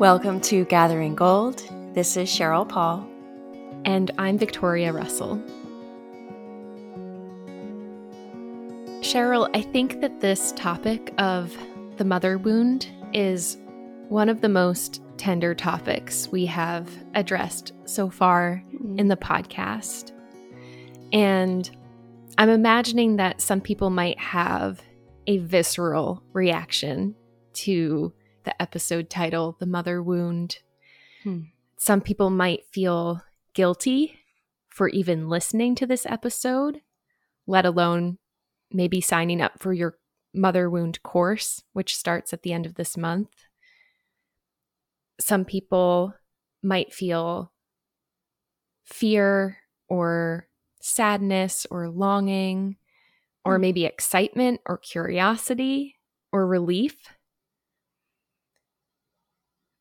Welcome to Gathering Gold. This is Cheryl Paul. And I'm Victoria Russell. Cheryl, I think that this topic of the mother wound is one of the most tender topics we have addressed so far mm-hmm. in the podcast. And I'm imagining that some people might have a visceral reaction to the episode title, The Mother Wound. Hmm. Some people might feel guilty for even listening to this episode, let alone maybe signing up for your mother wound course, which starts at the end of this month. Some people might feel fear or sadness or longing, or hmm. maybe excitement or curiosity or relief.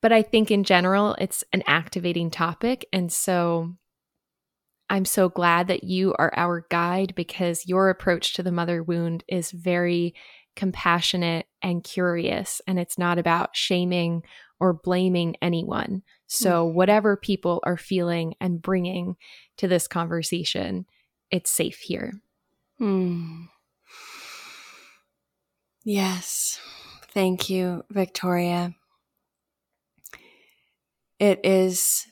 But I think in general, it's an activating topic. And so I'm so glad that you are our guide because your approach to the mother wound is very compassionate and curious. And it's not about shaming or blaming anyone. So, mm. whatever people are feeling and bringing to this conversation, it's safe here. Hmm. Yes. Thank you, Victoria. It is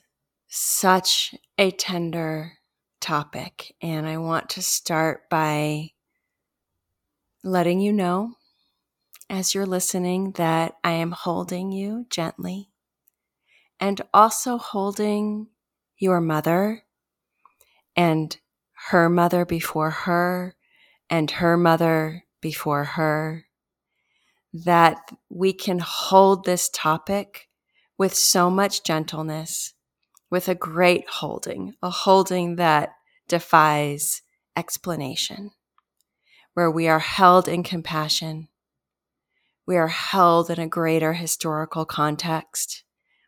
such a tender topic, and I want to start by letting you know as you're listening that I am holding you gently and also holding your mother and her mother before her and her mother before her. That we can hold this topic with so much gentleness, with a great holding, a holding that defies explanation, where we are held in compassion. We are held in a greater historical context.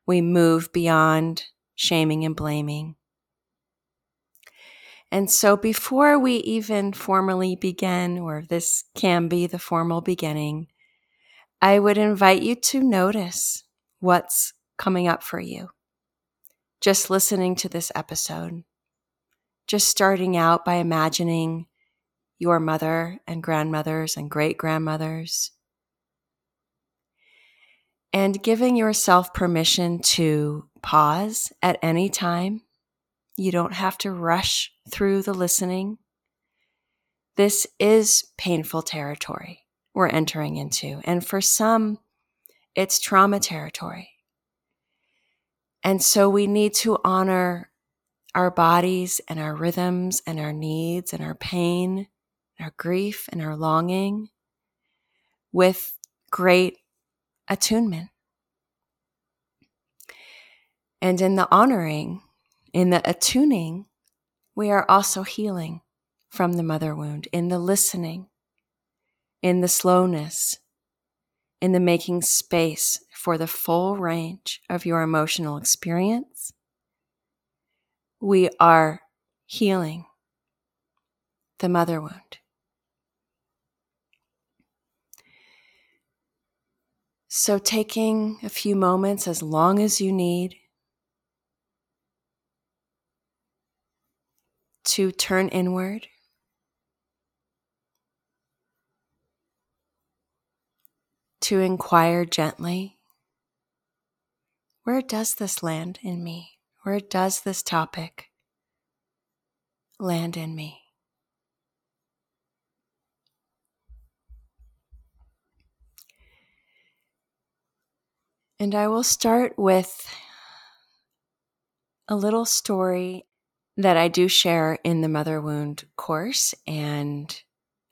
We move beyond shaming and blaming. And so before we even formally begin, or this can be the formal beginning, I would invite you to notice what's coming up for you. Just listening to this episode, just starting out by imagining your mother and grandmothers and great grandmothers, and giving yourself permission to pause at any time you don't have to rush through the listening. This is painful territory we're entering into. And for some, it's trauma territory. And so we need to honor our bodies and our rhythms and our needs and our pain, and our grief and our longing with great attunement. And in the honoring, in the attuning, we are also healing from the mother wound, in the listening, in the slowness, in the making space for the full range of your emotional experience. We are healing the mother wound. So, taking a few moments, as long as you need, to turn inward. To inquire gently where does this land in me? Where does this topic land in me? And I will start with a little story that I do share in the Mother Wound course. And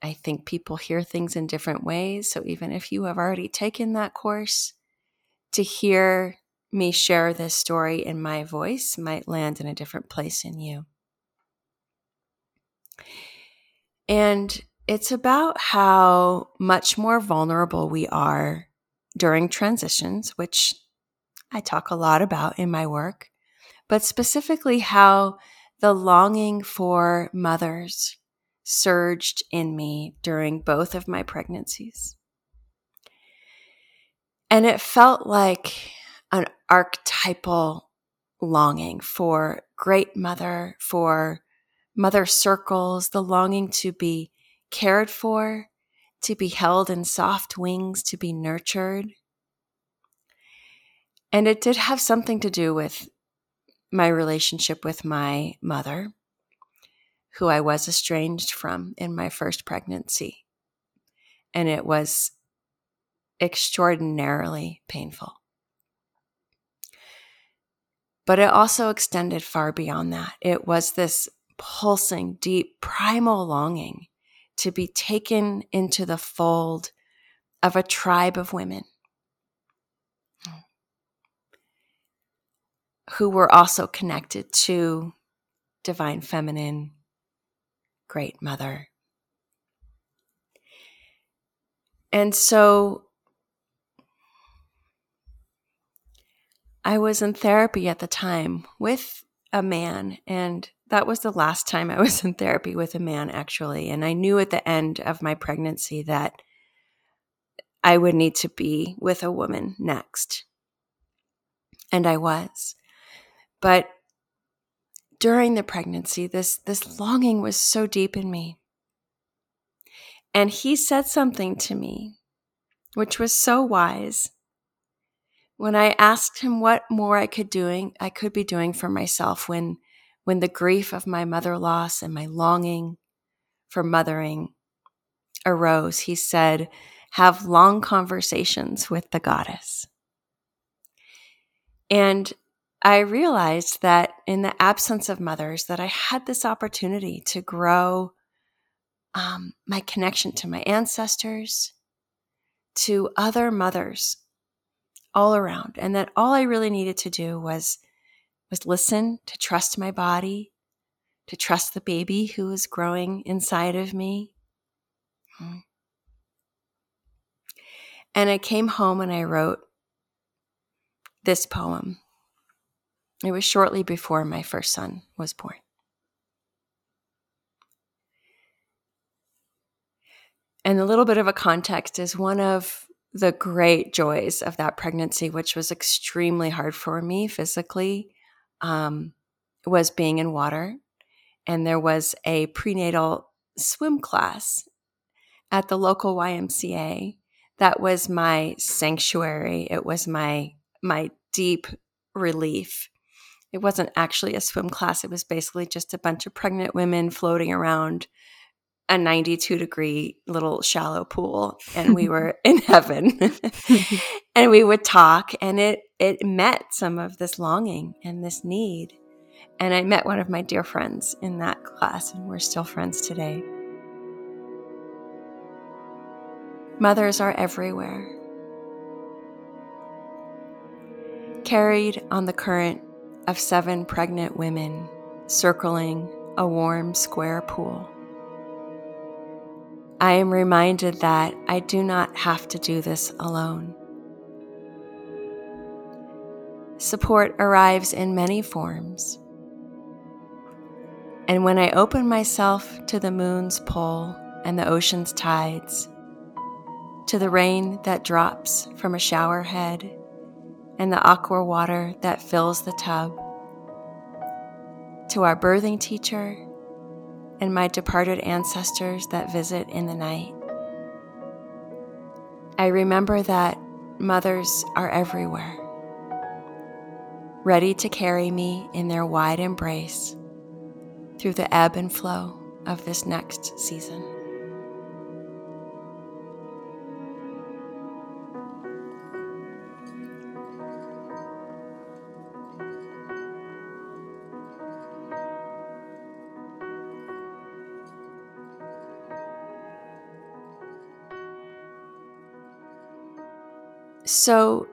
I think people hear things in different ways. So even if you have already taken that course, to hear me share this story in my voice might land in a different place in you. And it's about how much more vulnerable we are during transitions, which I talk a lot about in my work, but specifically how the longing for mothers surged in me during both of my pregnancies. And it felt like an archetypal longing for great mother, for mother circles, the longing to be cared for, to be held in soft wings, to be nurtured. And it did have something to do with my relationship with my mother, who I was estranged from in my first pregnancy. And it was extraordinarily painful. But it also extended far beyond that. It was this pulsing, deep, primal longing to be taken into the fold of a tribe of women who were also connected to divine feminine, great mother. And so I was in therapy at the time with a man, and that was the last time I was in therapy with a man, actually. And I knew at the end of my pregnancy that I would need to be with a woman next. And I was. But during the pregnancy, this, this longing was so deep in me. And he said something to me, which was so wise when I asked him what more I could doing I could be doing for myself when when the grief of my mother loss and my longing for mothering arose, he said, have long conversations with the goddess. And I realized that in the absence of mothers, that I had this opportunity to grow um, my connection to my ancestors, to other mothers all around and that all I really needed to do was was listen, to trust my body, to trust the baby who was growing inside of me. Hmm. And I came home and I wrote this poem. It was shortly before my first son was born. And a little bit of a context is one of the great joys of that pregnancy, which was extremely hard for me physically, um, was being in water. And there was a prenatal swim class at the local YMCA that was my sanctuary. It was my my deep relief. It wasn't actually a swim class. It was basically just a bunch of pregnant women floating around a 92 degree little shallow pool and we were in heaven. And we would talk and it it met some of this longing and this need. And i met one of my dear friends in that class and we're still friends today. Mothers are everywhere. Carried on the current of seven pregnant women circling a warm square pool I am reminded that I do not have to do this alone. Support arrives in many forms. And when I open myself to the moon's pull and the ocean's tides, to the rain that drops from a shower head and the aqua water that fills the tub, to our birthing teacher and my departed ancestors that visit in the night. I remember that mothers are everywhere, ready to carry me in their wide embrace through the ebb and flow of this next season. So,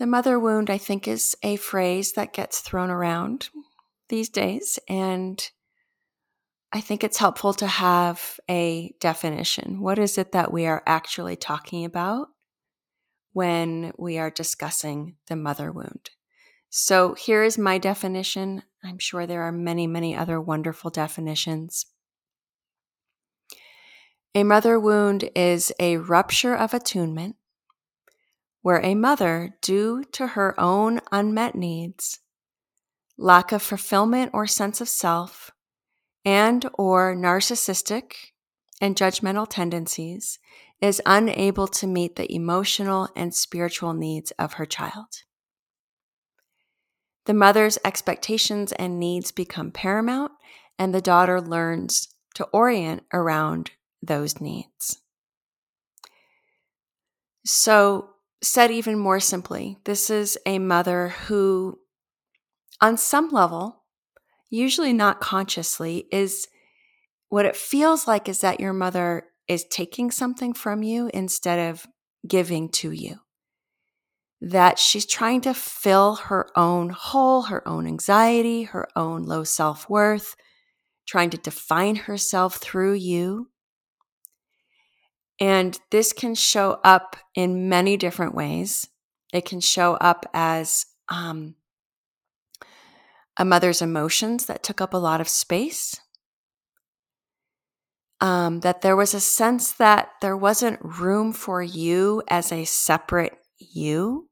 the mother wound, I think, is a phrase that gets thrown around these days. And I think it's helpful to have a definition. What is it that we are actually talking about when we are discussing the mother wound? So, here is my definition. I'm sure there are many, many other wonderful definitions. A mother wound is a rupture of attunement where a mother, due to her own unmet needs, lack of fulfillment or sense of self, and or narcissistic and judgmental tendencies, is unable to meet the emotional and spiritual needs of her child. The mother's expectations and needs become paramount, and the daughter learns to orient around those needs. So, said even more simply, this is a mother who, on some level, usually not consciously, is what it feels like is that your mother is taking something from you instead of giving to you. That she's trying to fill her own hole, her own anxiety, her own low self worth, trying to define herself through you. And this can show up in many different ways. It can show up as um, a mother's emotions that took up a lot of space. Um, that there was a sense that there wasn't room for you as a separate you.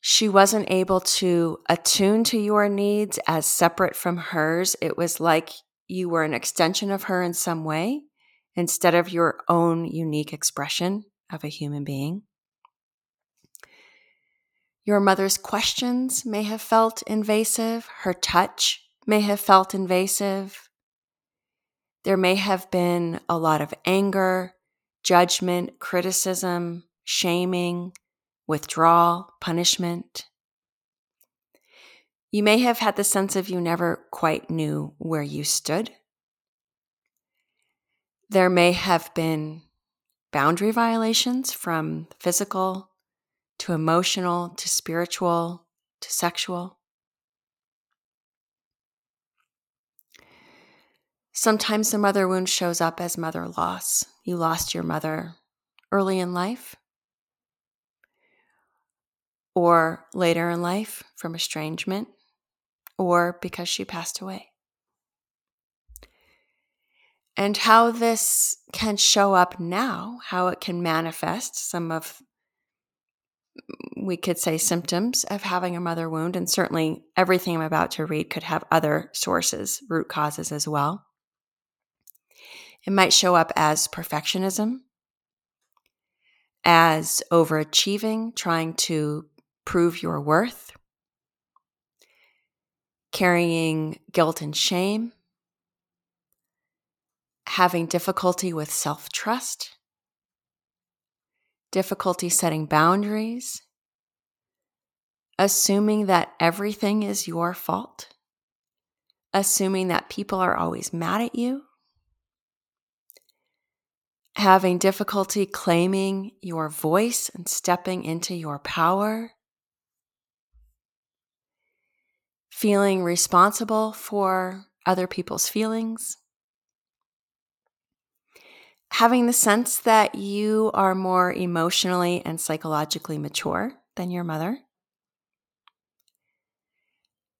She wasn't able to attune to your needs as separate from hers. It was like you were an extension of her in some way instead of your own unique expression of a human being. Your mother's questions may have felt invasive, her touch may have felt invasive. There may have been a lot of anger, judgment, criticism, shaming, withdrawal, punishment. You may have had the sense of you never quite knew where you stood. There may have been boundary violations from physical to emotional to spiritual to sexual. Sometimes the mother wound shows up as mother loss. You lost your mother early in life or later in life from estrangement, or because she passed away. And how this can show up now, how it can manifest some of, we could say, symptoms of having a mother wound. And certainly everything I'm about to read could have other sources, root causes as well. It might show up as perfectionism, as overachieving, trying to prove your worth, carrying guilt and shame, having difficulty with self trust, difficulty setting boundaries, assuming that everything is your fault, assuming that people are always mad at you, having difficulty claiming your voice and stepping into your power, feeling responsible for other people's feelings, having the sense that you are more emotionally and psychologically mature than your mother,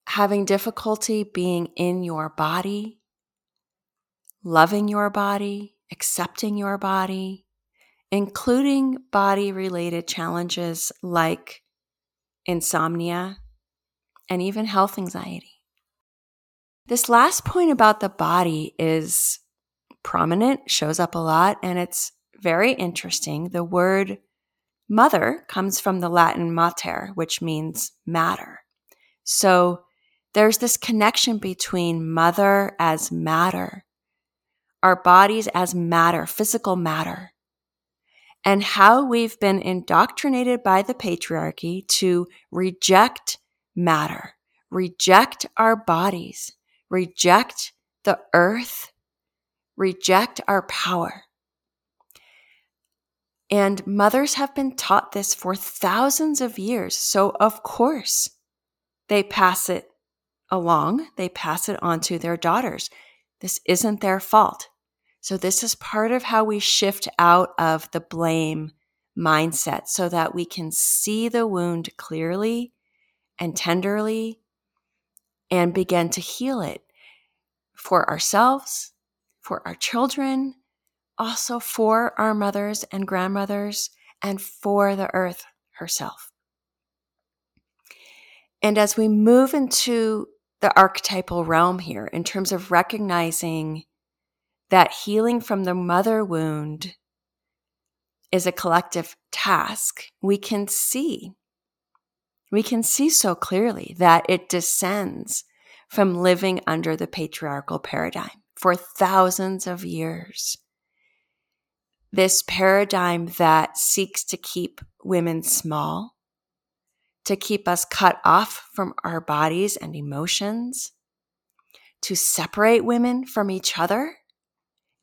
having difficulty being in your body, loving your body, accepting your body, including body related challenges like insomnia and even health anxiety. This last point about the body is prominent, shows up a lot, and it's very interesting. The word mother comes from the Latin mater, which means matter. So there's this connection between mother as matter, our bodies as matter, physical matter, and how we've been indoctrinated by the patriarchy to reject matter, reject our bodies, reject the earth, reject our power. And mothers have been taught this for thousands of years. So, of course, they pass it along, they pass it on to their daughters. This isn't their fault. So, this is part of how we shift out of the blame mindset so that we can see the wound clearly and tenderly and begin to heal it for ourselves, for our children, also for our mothers and grandmothers, and for the earth herself. And as we move into the archetypal realm here, in terms of recognizing that healing from the mother wound is a collective task, we can see, we can see so clearly that it descends from living under the patriarchal paradigm for thousands of years. This paradigm that seeks to keep women small, to keep us cut off from our bodies and emotions, to separate women from each other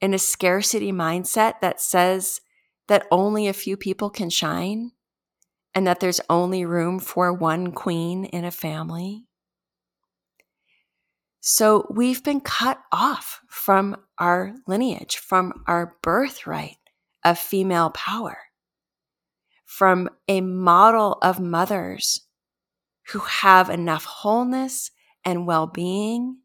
in a scarcity mindset that says that only a few people can shine and that there's only room for one queen in a family. So we've been cut off from our lineage, from our birthright of female power, from a model of mothers who have enough wholeness and well being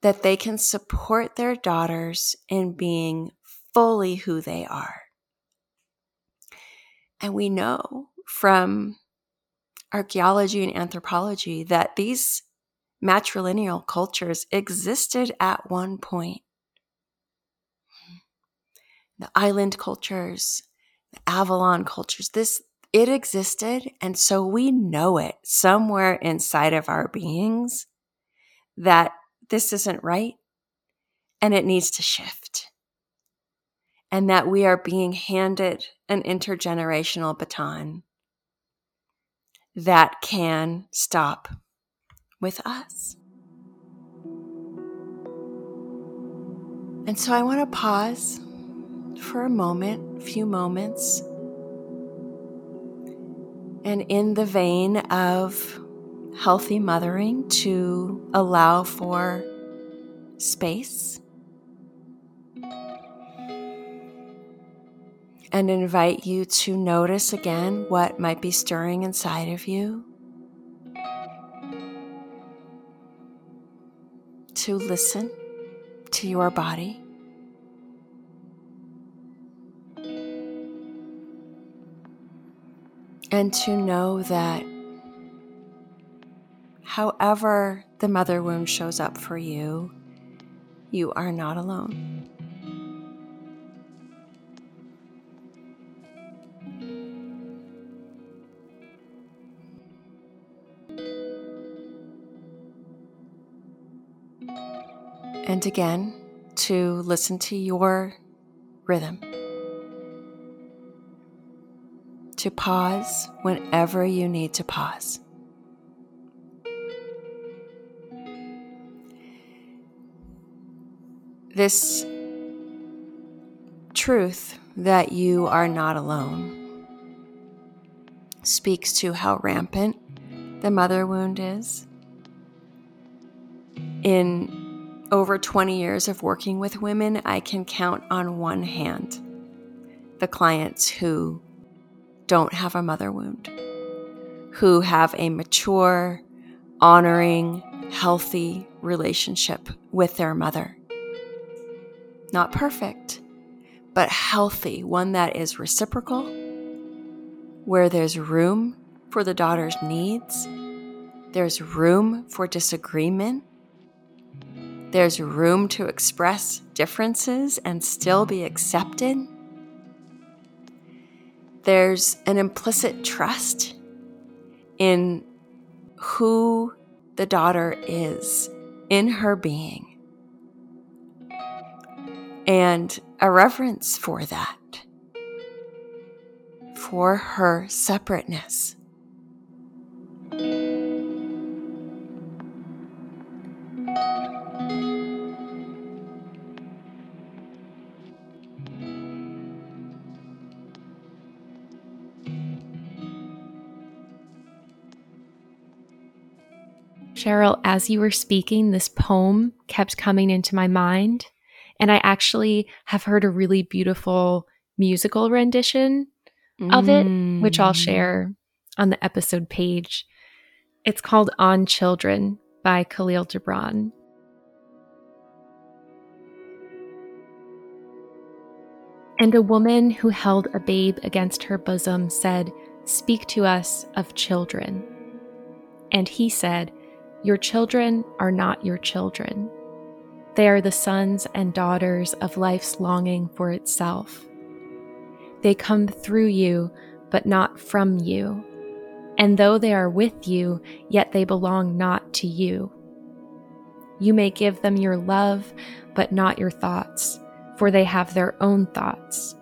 that they can support their daughters in being fully who they are. And we know from archaeology and anthropology that these matrilineal cultures existed at one point. The island cultures, the Avalon cultures, this it existed and so we know it somewhere inside of our beings that this isn't right and it needs to shift. And that we are being handed an intergenerational baton that can stop with us. And so I want to pause for a moment, few moments. And in the vein of healthy mothering, to allow for space and invite you to notice again what might be stirring inside of you. To listen to your body. And to know that however the mother wound shows up for you, you are not alone. And again, to listen to your rhythm. To pause whenever you need to pause. This truth that you are not alone speaks to how rampant the mother wound is. In over 20 years of working with women, I can count on one hand the clients who don't have a mother wound, who have a mature, honoring, healthy relationship with their mother. Not perfect, but healthy, one that is reciprocal, where there's room for the daughter's needs, there's room for disagreement, there's room to express differences and still be accepted. There's an implicit trust in who the daughter is in her being and a reverence for that, for her separateness. Cheryl, as you were speaking, this poem kept coming into my mind. And I actually have heard a really beautiful musical rendition mm. of it, which I'll mm. share on the episode page. It's called On Children by Khalil Gibran. And a woman who held a babe against her bosom said, Speak to us of children. And he said, Your children are not your children. They are the sons and daughters of life's longing for itself. They come through you, but not from you. And though they are with you, yet they belong not to you. You may give them your love, but not your thoughts, for they have their own thoughts.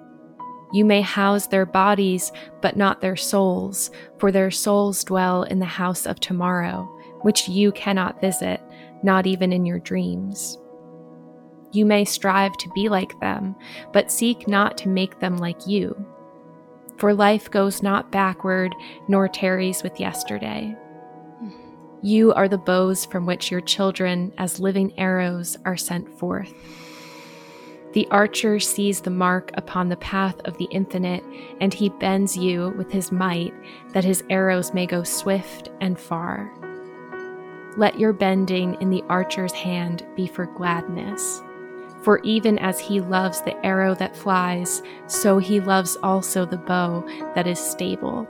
You may house their bodies, but not their souls, for their souls dwell in the house of tomorrow, which you cannot visit, not even in your dreams. You may strive to be like them, but seek not to make them like you. For life goes not backward, nor tarries with yesterday. You are the bows from which your children, as living arrows, are sent forth. The archer sees the mark upon the path of the infinite, and he bends you with his might, that his arrows may go swift and far. Let your bending in the archer's hand be for gladness for even as he loves the arrow that flies, so he loves also the bow that is stable.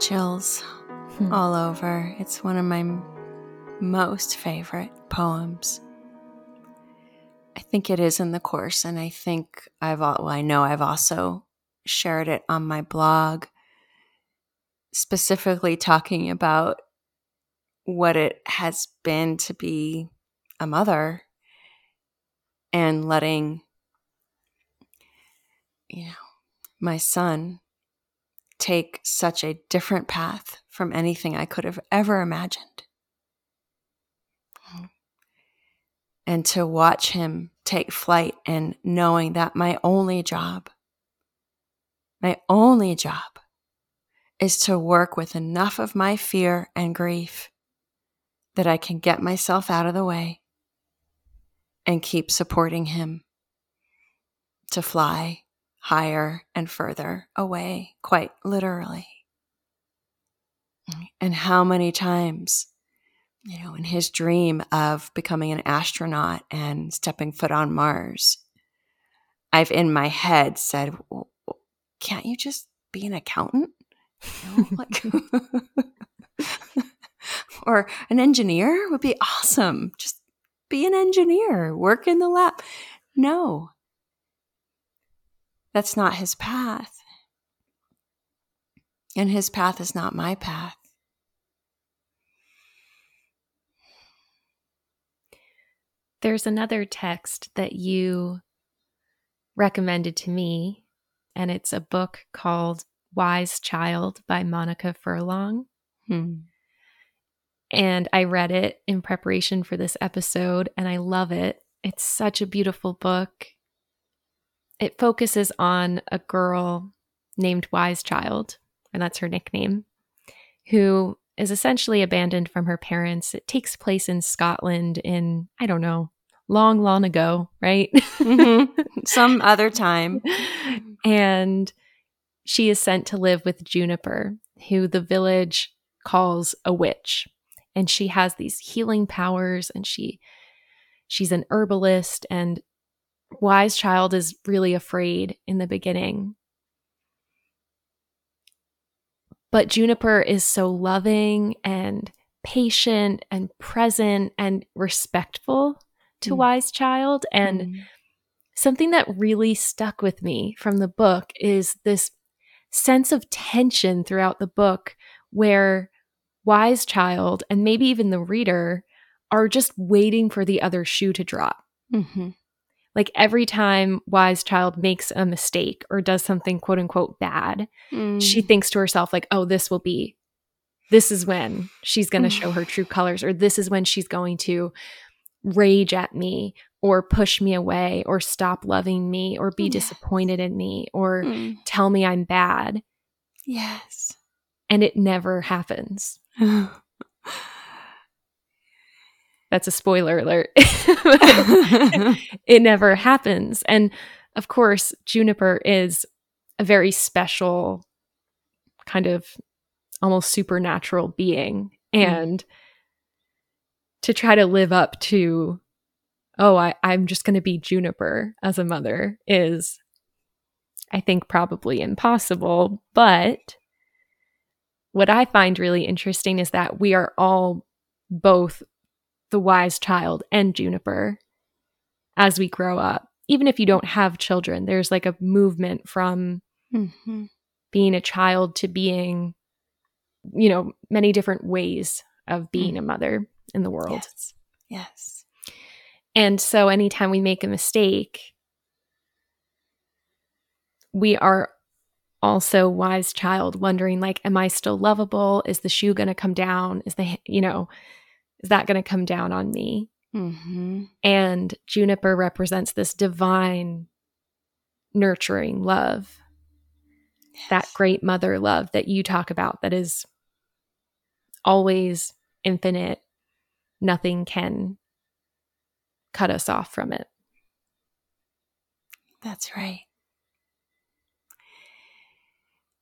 Chills hmm. all over. It's one of my most favorite poems. I think it is in the course, and I think I've well, I know I've also shared it on my blog, specifically talking about what it has been to be a mother and letting you know my son take such a different path from anything I could have ever imagined. and to watch him take flight and knowing that my only job, my only job is to work with enough of my fear and grief that I can get myself out of the way and keep supporting him to fly higher and further away, quite literally. And how many times you know, in his dream of becoming an astronaut and stepping foot on Mars, I've in my head said, well, can't you just be an accountant? You know, like, or an engineer would be awesome. Just be an engineer, work in the lab. No, that's not his path. And his path is not my path. There's another text that you recommended to me, and it's a book called Wise Child by Monica Furlong. Hmm. And I read it in preparation for this episode, and I love it. It's such a beautiful book. It focuses on a girl named Wise Child, and that's her nickname, who is essentially abandoned from her parents. It takes place in Scotland in, I don't know, long, long ago, right? mm-hmm. Some other time. And she is sent to live with Juniper, who the village calls a witch. And she has these healing powers and she she's an herbalist and wise child is really afraid in the beginning but Juniper is so loving and patient and present and respectful to mm. Wise Child. And mm. something that really stuck with me from the book is this sense of tension throughout the book where Wise Child and maybe even the reader are just waiting for the other shoe to drop. Mm-hmm like every time wise child makes a mistake or does something quote unquote bad mm. she thinks to herself like oh this will be this is when she's going to show her true colors or this is when she's going to rage at me or push me away or stop loving me or be yes. disappointed in me or mm. tell me i'm bad yes and it never happens That's a spoiler alert. it never happens. And of course, Juniper is a very special kind of almost supernatural being. Mm. And to try to live up to, oh, I, I'm just going to be Juniper as a mother is, I think, probably impossible. But what I find really interesting is that we are all both the wise child and Juniper as we grow up. Even if you don't have children, there's like a movement from mm-hmm. being a child to being, you know, many different ways of being a mother in the world. Yes. Yes. And so anytime we make a mistake, we are also wise child wondering like am I still lovable? Is the shoe going to come down? Is the you know, is that going to come down on me? Mm-hmm. And juniper represents this divine nurturing love. Yes. That great mother love that you talk about that is always infinite nothing can cut us off from it. That's right.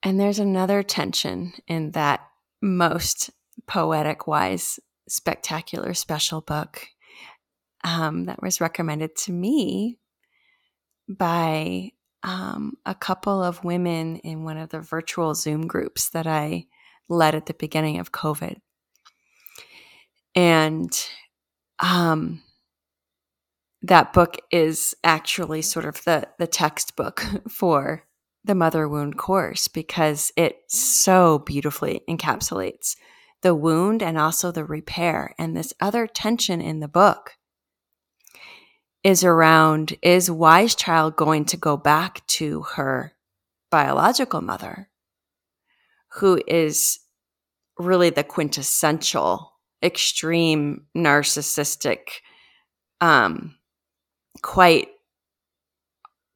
And there's another tension in that most poetic, wise, spectacular, special book um, that was recommended to me by um, a couple of women in one of the virtual Zoom groups that I led at the beginning of COVID. And um, that book is actually sort of the the textbook for the mother wound course because it so beautifully encapsulates the wound and also the repair and this other tension in the book is around is wise child going to go back to her biological mother who is really the quintessential extreme narcissistic, um, quite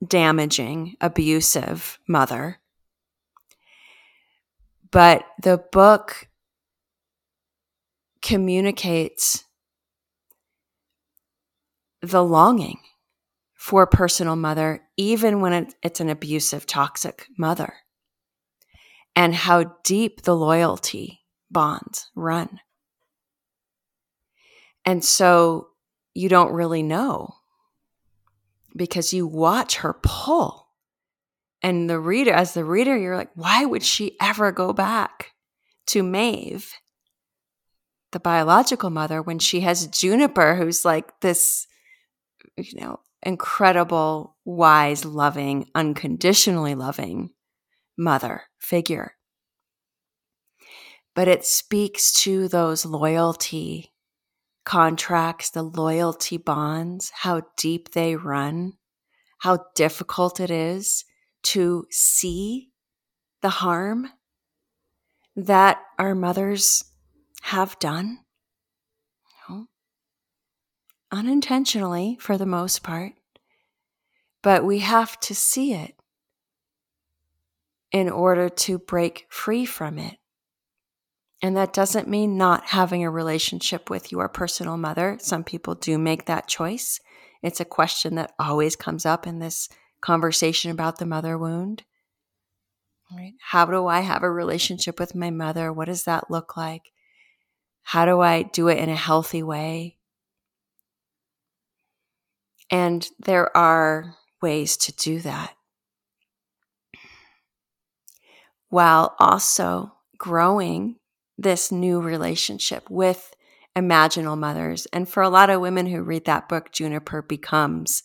damaging, abusive mother. But the book communicates the longing for a personal mother, even when it's an abusive, toxic mother, and how deep the loyalty bonds run. And so you don't really know because you watch her pull. And the reader, as the reader, you're like, why would she ever go back to Maeve, the biological mother, when she has Juniper, who's like this, you know, incredible, wise, loving, unconditionally loving mother figure? But it speaks to those loyalty contracts, the loyalty bonds, how deep they run, how difficult it is to see the harm that our mothers have done. Unintentionally, for the most part, but we have to see it in order to break free from it. And that doesn't mean not having a relationship with your personal mother. Some people do make that choice. It's a question that always comes up in this conversation about the mother wound. Right? How do I have a relationship with my mother? What does that look like? How do I do it in a healthy way? And there are ways to do that while also growing this new relationship with imaginal mothers. And for a lot of women who read that book, Juniper becomes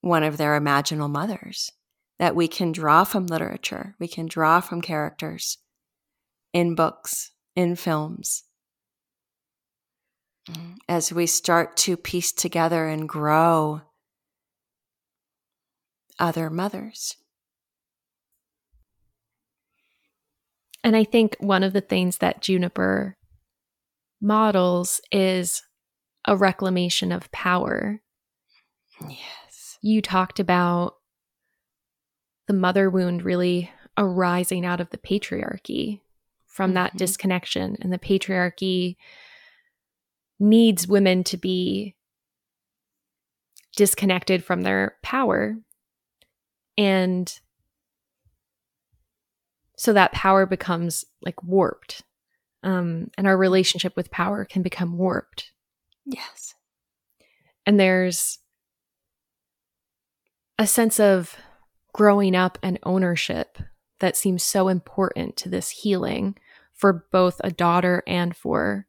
one of their imaginal mothers that we can draw from literature, we can draw from characters in books, in films. As we start to piece together and grow other mothers. And I think one of the things that Juniper models is a reclamation of power. Yes. You talked about the mother wound really arising out of the patriarchy from mm-hmm. that disconnection and the patriarchy needs women to be disconnected from their power. And so that power becomes like warped. Um, and our relationship with power can become warped. Yes. And there's a sense of growing up and ownership that seems so important to this healing for both a daughter and for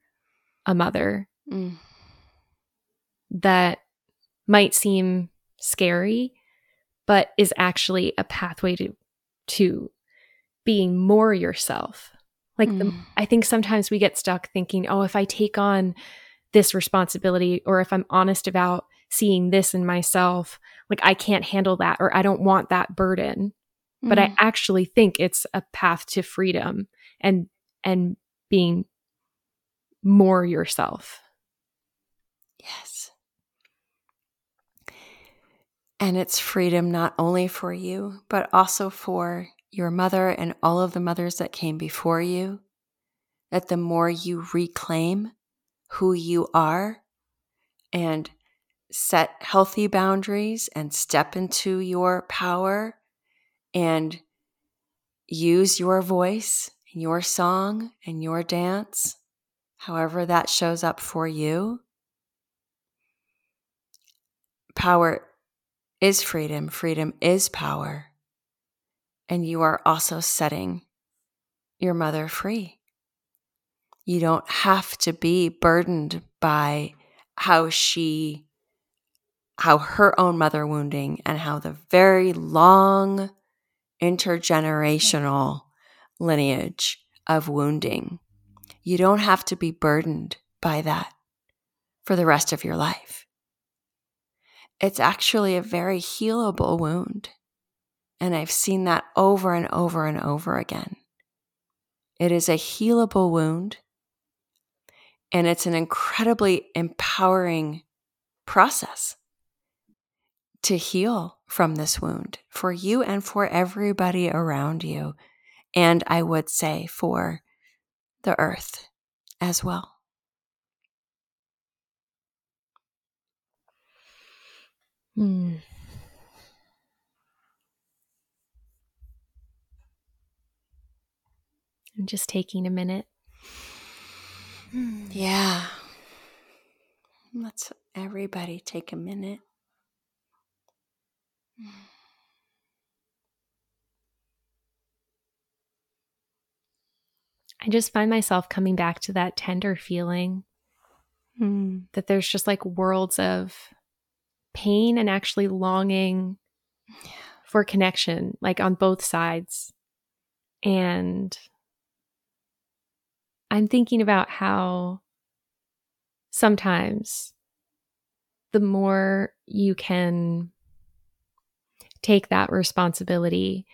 a mother mm. that might seem scary but is actually a pathway to to being more yourself like mm. the, i think sometimes we get stuck thinking oh if i take on this responsibility or if i'm honest about seeing this in myself like i can't handle that or i don't want that burden mm. but i mm. actually think it's a path to freedom and and being more yourself yes and it's freedom not only for you but also for your mother and all of the mothers that came before you that the more you reclaim who you are and set healthy boundaries and step into your power and use your voice, and your song, and your dance, however that shows up for you. Power is freedom, freedom is power. And you are also setting your mother free. You don't have to be burdened by how she, how her own mother wounding and how the very long intergenerational lineage of wounding. You don't have to be burdened by that for the rest of your life. It's actually a very healable wound. And I've seen that over and over and over again. It is a healable wound and it's an incredibly empowering process to heal from this wound for you and for everybody around you. And I would say for the earth as well. Hmm. I'm just taking a minute yeah. Let's everybody take a minute. I just find myself coming back to that tender feeling mm. that there's just like worlds of pain and actually longing for connection, like on both sides. And I'm thinking about how sometimes the more you can take that responsibility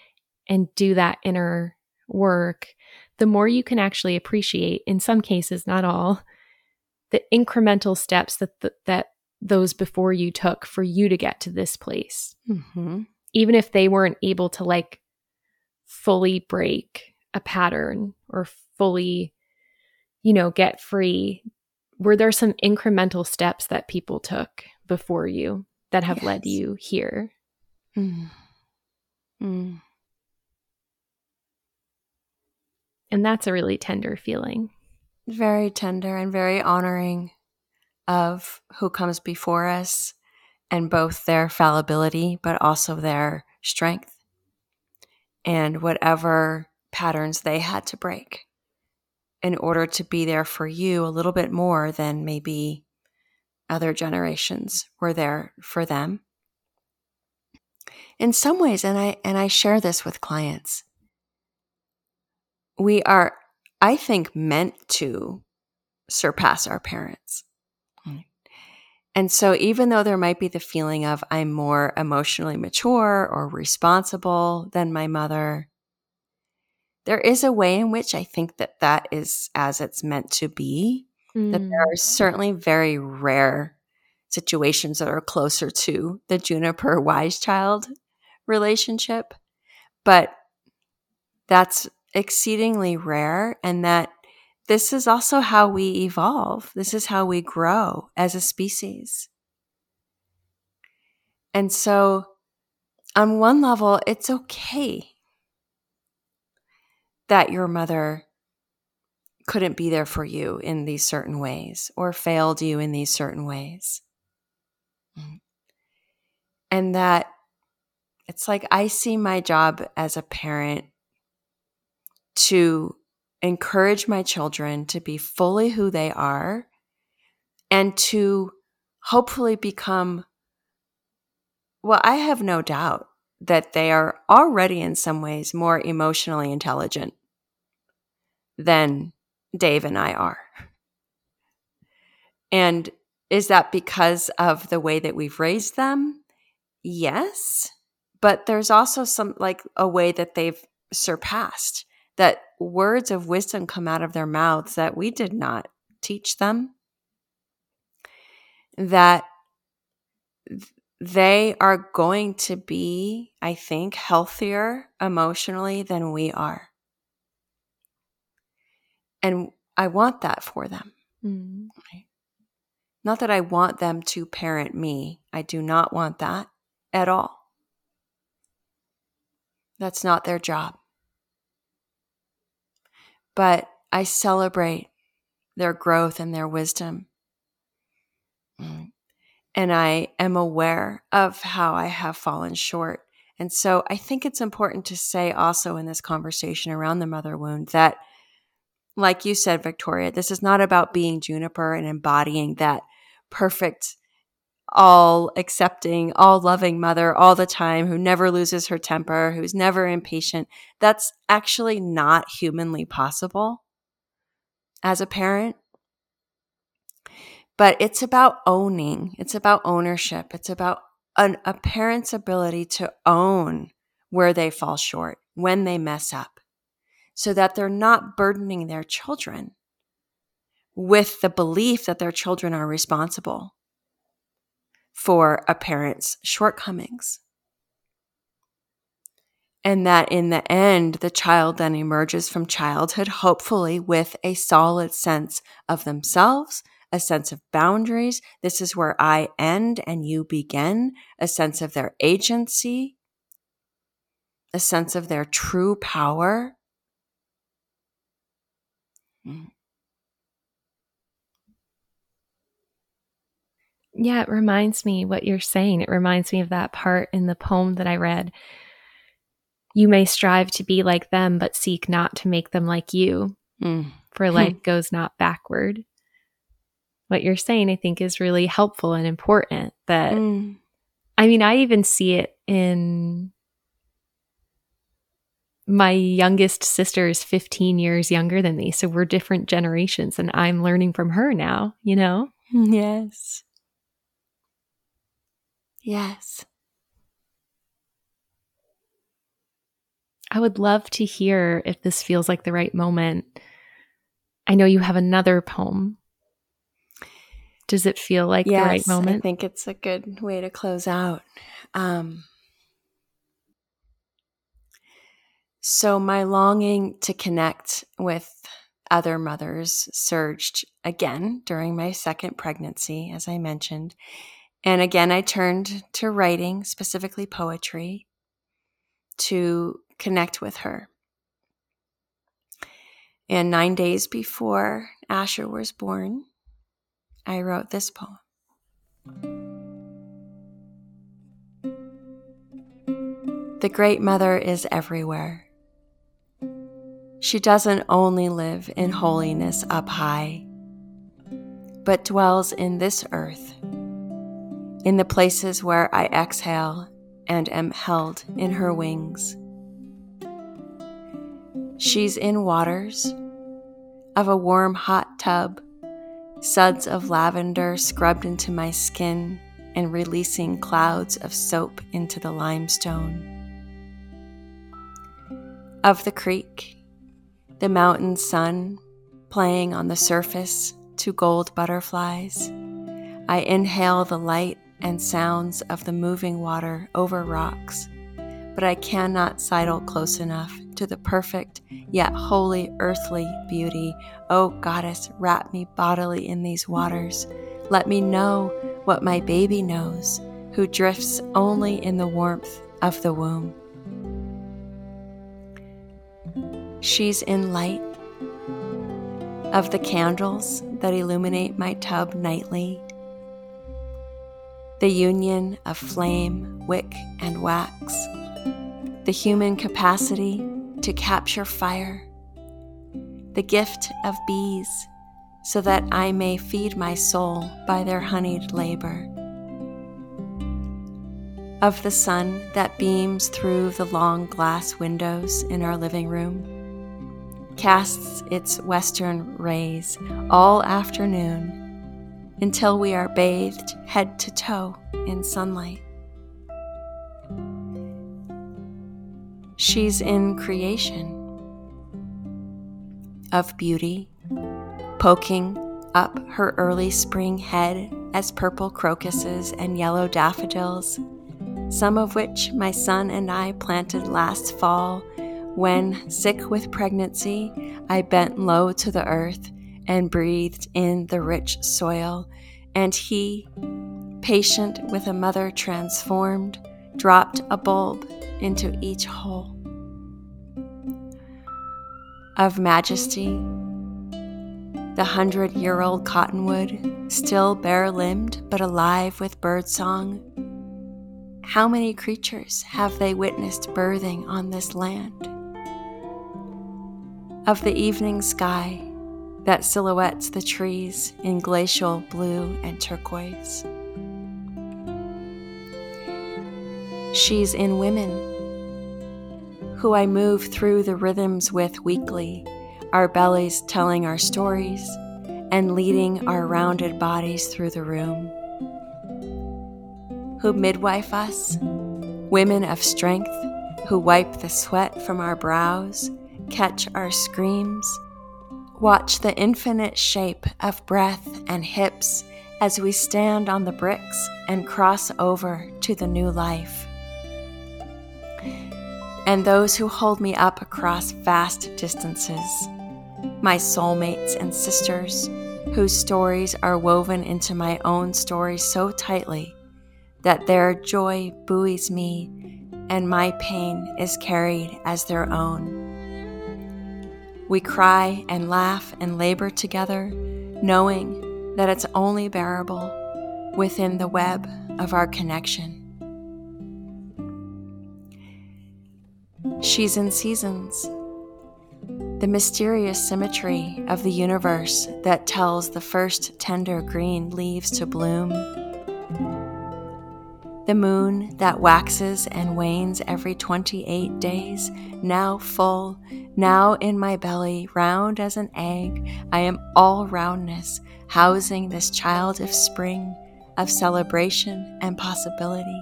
and do that inner work, the more you can actually appreciate, in some cases, not all, the incremental steps that the, that those before you took for you to get to this place. Mm-hmm. Even if they weren't able to like fully break a pattern or fully you know, get free, were there some incremental steps that people took before you that have yes. led you here? Mm. Mm. And that's a really tender feeling. Very tender and very honoring of who comes before us and both their fallibility, but also their strength and whatever patterns they had to break in order to be there for you a little bit more than maybe other generations were there for them. In some ways, and I and I share this with clients, we are, I think, meant to surpass our parents. And so, even though there might be the feeling of I'm more emotionally mature or responsible than my mother, there is a way in which I think that that is as it's meant to be. Mm. That there are mm. certainly very rare situations that are closer to the Juniper wise child relationship, but that's exceedingly rare, and that this is also how we evolve. This is how we grow as a species. And so, on one level, it's okay that your mother couldn't be there for you in these certain ways or failed you in these certain ways. And that it's like I see my job as a parent to encourage my children to be fully who they are and to hopefully become, well, I have no doubt that they are already in some ways more emotionally intelligent than Dave and I are. And is that because of the way that we've raised them? Yes. But there's also some like a way that they've surpassed that words of wisdom come out of their mouths that we did not teach them. That they are going to be, I think, healthier emotionally than we are. And I want that for them. Mm. Right? Not that I want them to parent me. I do not want that at all. That's not their job. But I celebrate their growth and their wisdom. And I am aware of how I have fallen short. And so I think it's important to say also in this conversation around the mother wound that like you said, Victoria, this is not about being Juniper and embodying that perfect, all accepting, all loving mother all the time who never loses her temper, who's never impatient. That's actually not humanly possible as a parent. But it's about owning, it's about ownership, it's about an, a parent's ability to own where they fall short, when they mess up so that they're not burdening their children with the belief that their children are responsible for a parent's shortcomings. And that in the end, the child then emerges from childhood, hopefully with a solid sense of themselves, a sense of boundaries. This is where I end and you begin, a sense of their agency, a sense of their true power, Mm. Yeah, it reminds me what you're saying. It reminds me of that part in the poem that I read. You may strive to be like them, but seek not to make them like you, mm. for life goes not backward. What you're saying, I think, is really helpful and important. That, mm. I mean, I even see it in my youngest sister is 15 years younger than me. So we're different generations and I'm learning from her now, you know? Yes. Yes. I would love to hear if this feels like the right moment. I know you have another poem. Does it feel like yes, the right moment? I think it's a good way to close out. Um, So my longing to connect with other mothers surged again during my second pregnancy, as I mentioned. And again, I turned to writing, specifically poetry, to connect with her. And nine days before Asher was born, I wrote this poem. The Great Mother is everywhere. She doesn't only live in holiness up high, but dwells in this earth, in the places where I exhale and am held in her wings. She's in waters of a warm hot tub, suds of lavender scrubbed into my skin and releasing clouds of soap into the limestone. Of the creek, the mountain sun playing on the surface to gold butterflies. I inhale the light and sounds of the moving water over rocks, but I cannot sidle close enough to the perfect yet wholly earthly beauty. O goddess, wrap me bodily in these waters. Let me know what my baby knows, who drifts only in the warmth of the womb. She's in light of the candles that illuminate my tub nightly, the union of flame, wick, and wax, the human capacity to capture fire, the gift of bees so that I may feed my soul by their honeyed labor. Of the sun that beams through the long glass windows in our living room, casts its western rays all afternoon until we are bathed head to toe in sunlight. She's in creation of beauty poking up her early spring head as purple crocuses and yellow daffodils, some of which my son and I planted last fall when, sick with pregnancy, I bent low to the earth and breathed in the rich soil, and he, patient with a mother transformed, dropped a bulb into each hole. Of majesty, the hundred year old cottonwood, still bare limbed but alive with birdsong. How many creatures have they witnessed birthing on this land? Of the evening sky that silhouettes the trees in glacial blue and turquoise. She's in women, who I move through the rhythms with weekly our bellies telling our stories, and leading our rounded bodies through the room. Who midwife us, women of strength, who wipe the sweat from our brows, catch our screams, watch the infinite shape of breath and hips as we stand on the bricks and cross over to the new life. And those who hold me up across vast distances my soulmates and sisters, whose stories are woven into my own stories so tightly that their joy buoys me and my pain is carried as their own. We cry and laugh and labor together, knowing that it's only bearable within the web of our connection. She's in seasons the mysterious symmetry of the universe that tells the first tender green leaves to bloom, the moon that waxes and wanes every 28 days, now full, now in my belly, round as an egg, I am all roundness, housing this child of spring, of celebration and possibility.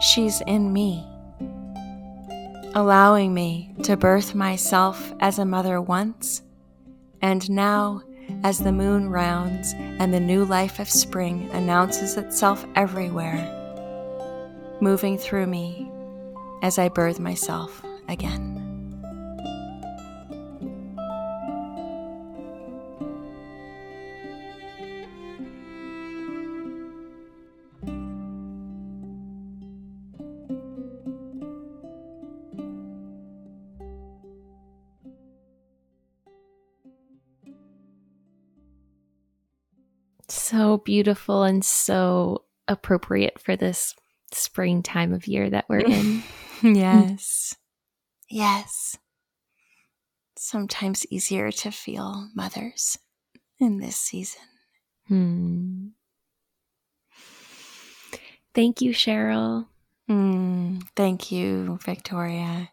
She's in me allowing me to birth myself as a mother once, and now as the moon rounds and the new life of spring announces itself everywhere, moving through me as I birth myself again. So beautiful and so appropriate for this spring time of year that we're in. yes. Yes. Sometimes easier to feel mothers in this season. Hmm. Thank you, Sheryl. Mm, thank you, Victoria.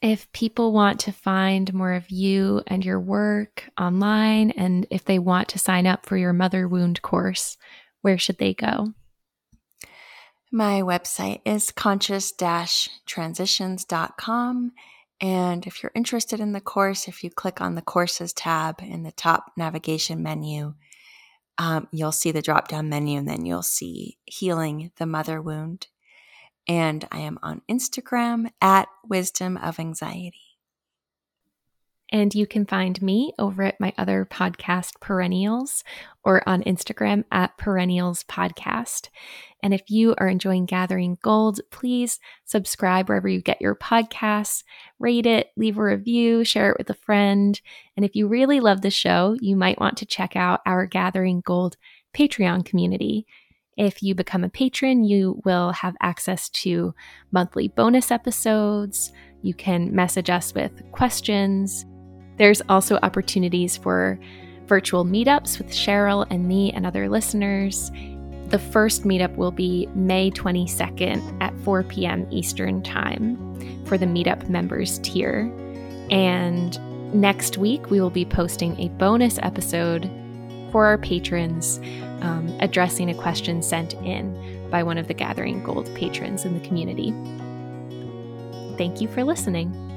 If people want to find more of you and your work online, and if they want to sign up for your mother wound course, where should they go? My website is conscious transitions.com. And if you're interested in the course, if you click on the courses tab in the top navigation menu, um, you'll see the drop down menu and then you'll see healing the mother wound. And I am on Instagram at Wisdom of Anxiety. And you can find me over at my other podcast, Perennials, or on Instagram at Perennials Podcast. And if you are enjoying Gathering Gold, please subscribe wherever you get your podcasts, rate it, leave a review, share it with a friend. And if you really love the show, you might want to check out our Gathering Gold Patreon community. If you become a patron, you will have access to monthly bonus episodes. You can message us with questions there's also opportunities for virtual meetups with Sheryl and me and other listeners. The first meetup will be May 22nd at 4 p.m. Eastern Time for the meetup members tier. And next week, we will be posting a bonus episode for our patrons um, addressing a question sent in by one of the Gathering Gold patrons in the community. Thank you for listening.